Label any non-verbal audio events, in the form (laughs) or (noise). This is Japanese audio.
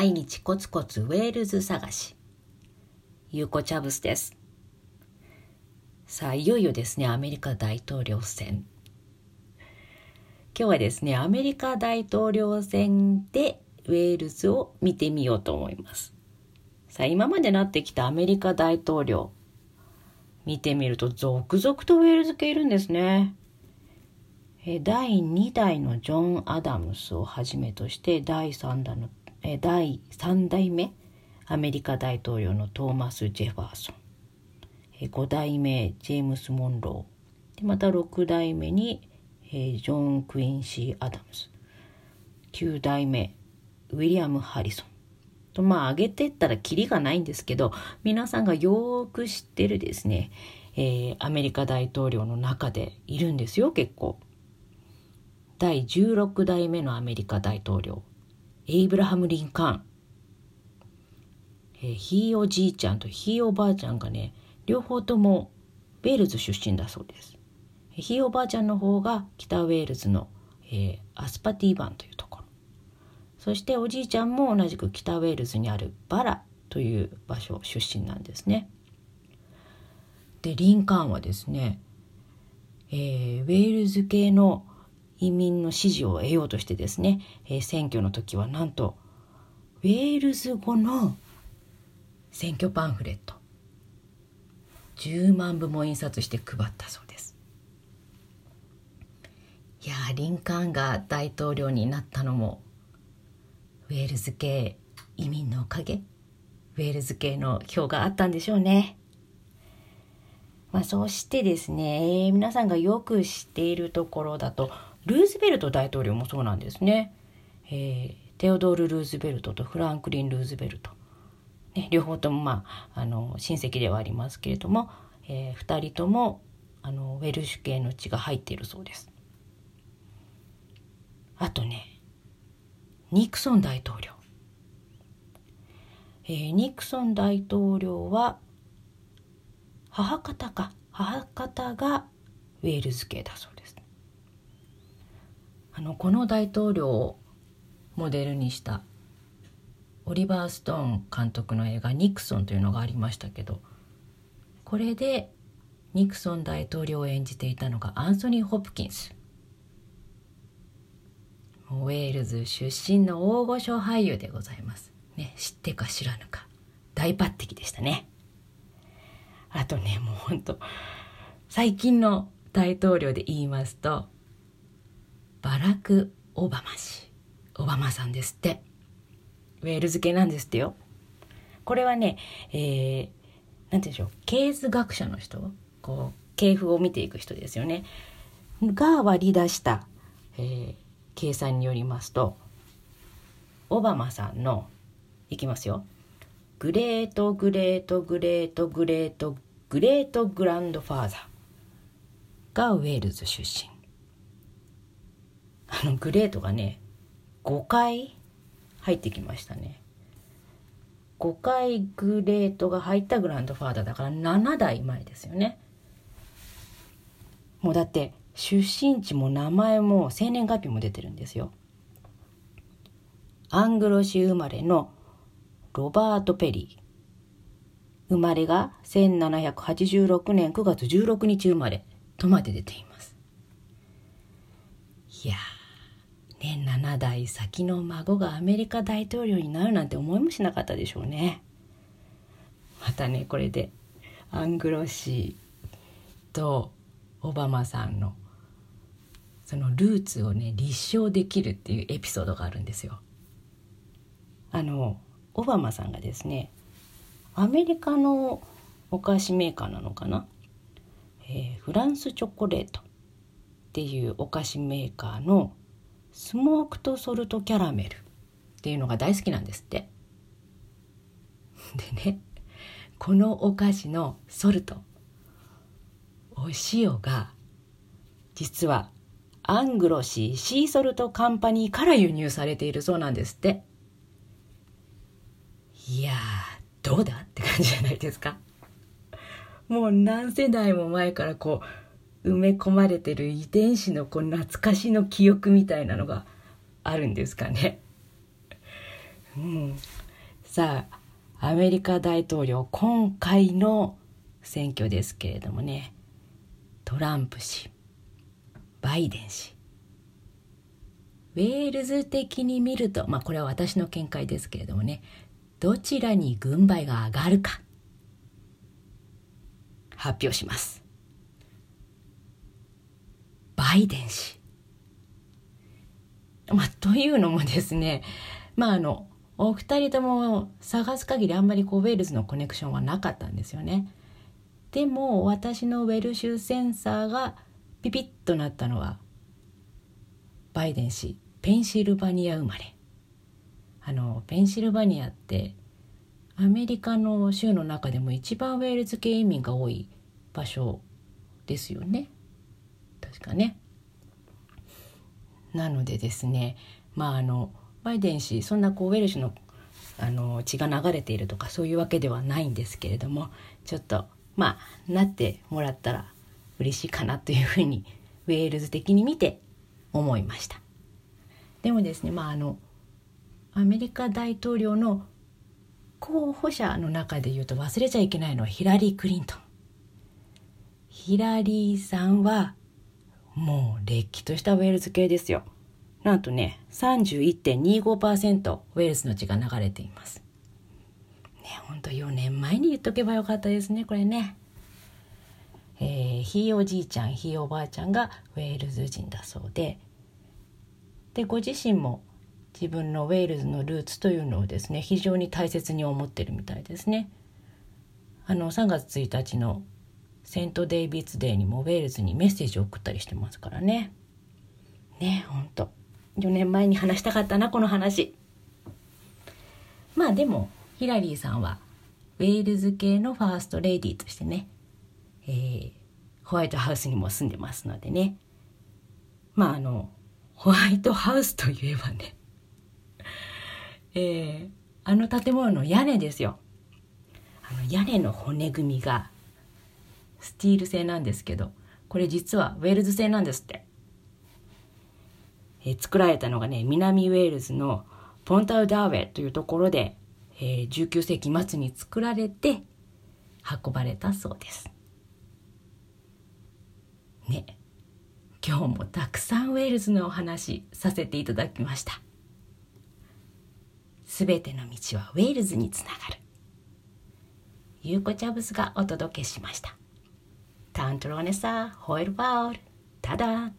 毎日コツコツウェールズ探し。ゆうこチャブスです。さあいよいよですねアメリカ大統領選。今日はですねアメリカ大統領選でウェールズを見てみようと思います。さあ今までなってきたアメリカ大統領見てみると続々とウェールズ系いるんですね。第2代のジョン・アダムスをはじめとして第3代の第3代目アメリカ大統領のトーマス・ジェファーソン。5代目ジェームス・モンロー。でまた6代目にジョン・クインシー・アダムス9代目ウィリアム・ハリソン。とまあ上げてったらキリがないんですけど皆さんがよく知ってるですね、えー、アメリカ大統領の中でいるんですよ結構。第16代目のアメリカ大統領。エイブラハム・リンカーン、えー、ひいおじいちゃんとひいおばあちゃんがね両方ともウェールズ出身だそうです。ひいおばあちゃんの方が北ウェールズの、えー、アスパティバンというところ。そしておじいちゃんも同じく北ウェールズにあるバラという場所出身なんですね。でリンカーンはですね、えー、ウェールズ系の移民の支持を得ようとしてですね、えー、選挙の時はなんとウェールズ語の選挙パンフレット10万部も印刷して配ったそうですいやリンカーンが大統領になったのもウェールズ系移民のおかげウェールズ系の票があったんでしょうね。まあ、そしてですね、えー、皆さんがよく知っているところだとルーズベルト大統領もそうなんですね。えー、テオドール・ルーズベルトとフランクリン・ルーズベルト、ね、両方とも、まあ、あの親戚ではありますけれども、えー、2人ともあのウェルシュ系の血が入っているそうです。あとねニクソン大統領、えー、ニクソン大統領は母方か母方がウェールズ系だそうです。のこの大統領をモデルにしたオリバー・ストーン監督の映画「ニクソン」というのがありましたけどこれでニクソン大統領を演じていたのがアンソニー・ホプキンス。ウェールズ出身の大御所俳優でございます、ね、知ってか知らぬか。大抜擢でしたね。あとねもうほんと最近の大統領で言いますとバラク・オバマ氏。オバマさんですって。ウェールズ系なんですってよ。これはねえー、なんて言うんでしょう。経図学者の人。こう系譜を見ていく人ですよね。が割り出した、えー、計算によりますとオバマさんのいきますよ。 great great great great great grandfather がウェールズ出身。あの great がね5回入ってきましたね。5回 great が入った grandfather だから7代前ですよね。もうだって出身地も名前も生年月日も出てるんですよ。アングロ市生まれのロバート・ペリー。生まれが1786年9月16日生まれ。とまで出ています。いやー。ね、7代先の孫がアメリカ大統領になるなんて思いもしなかったでしょうね。またねこれでアングロ氏とオバマさんのそのルーツをね立証できるっていうエピソードがあるんですよ。あのオバマさんがですねアメリカのお菓子メーカーなのかな、えー、フランスチョコレートっていうお菓子メーカーのスモークとソルトキャラメルっていうのが大好きなんですって。でねこのお菓子のソルトお塩が実はアングロシーシーソルトカンパニーから輸入されているそうなんですっていやどうだって感じじゃないですかもう何世代も前からこう埋め込まれてる遺伝子のこう懐かしの記憶みたいなのがあるんですかね。ううん、さあアメリカ大統領今回の選挙ですけれどもねトランプ氏バイデン氏。ウェールズ的に見るとまあこれは私の見解ですけれどもねどちらに軍配が上がるか発表します。バイデン氏。まあというのもですねまああのお二人とも探す限りあんまりこうウェールズのコネクションはなかったんですよね。でも私のウェルシュセンサーがピピッとなったのはバイデン氏。ペンシルバニア生まれ。あのペンシルバニアってアメリカの州の中でも一番ウェールズ系移民が多い場所ですよね。確かね。なのでですねまああのバイデン氏そんなこうウェルシュのあの血が流れているとかそういうわけではないんですけれどもちょっとまあなってもらったら嬉しいかなというふうにウェールズ的に見て思いました。でもですねまああのアメリカ大統領の候補者の中で言うと忘れちゃいけないのはヒラリー・クリントン。ヒラリーさんはもうれっきとしたウェールズ系ですよ。なんとね31.25%ウェールズの血が流れています。ねほんと4年前に言っとけばよかったですねこれね。えー、ひいおじいちゃんひいおばあちゃんがウェールズ人だそうででご自身も自分のウェールズのルーツというのをですね非常に大切に思ってるみたいですね。あの3月1日のセント・デイビッツ・デーにもウェールズにメッセージを送ったりしてますからね。ねほんと4年前に話したかったなこの話。まあでもヒラリーさんはウェールズ系のファーストレディーとしてね、えー、ホワイトハウスにも住んでますのでねまああのホワイトハウスといえばね (laughs) えー、あの建物の屋根ですよあの屋根の骨組みがスティール製なんですけどこれ実はウェールズ製なんですって、えー、作られたのがね南ウェールズのポンタウダーウェというところで、えー、19世紀末に作られて運ばれたそうですね今日もたくさんウェールズのお話させていただきましたすべての道はウェールズにつながる。ゆうこチャブスがお届けしました。タントロネサホイルバール、ただ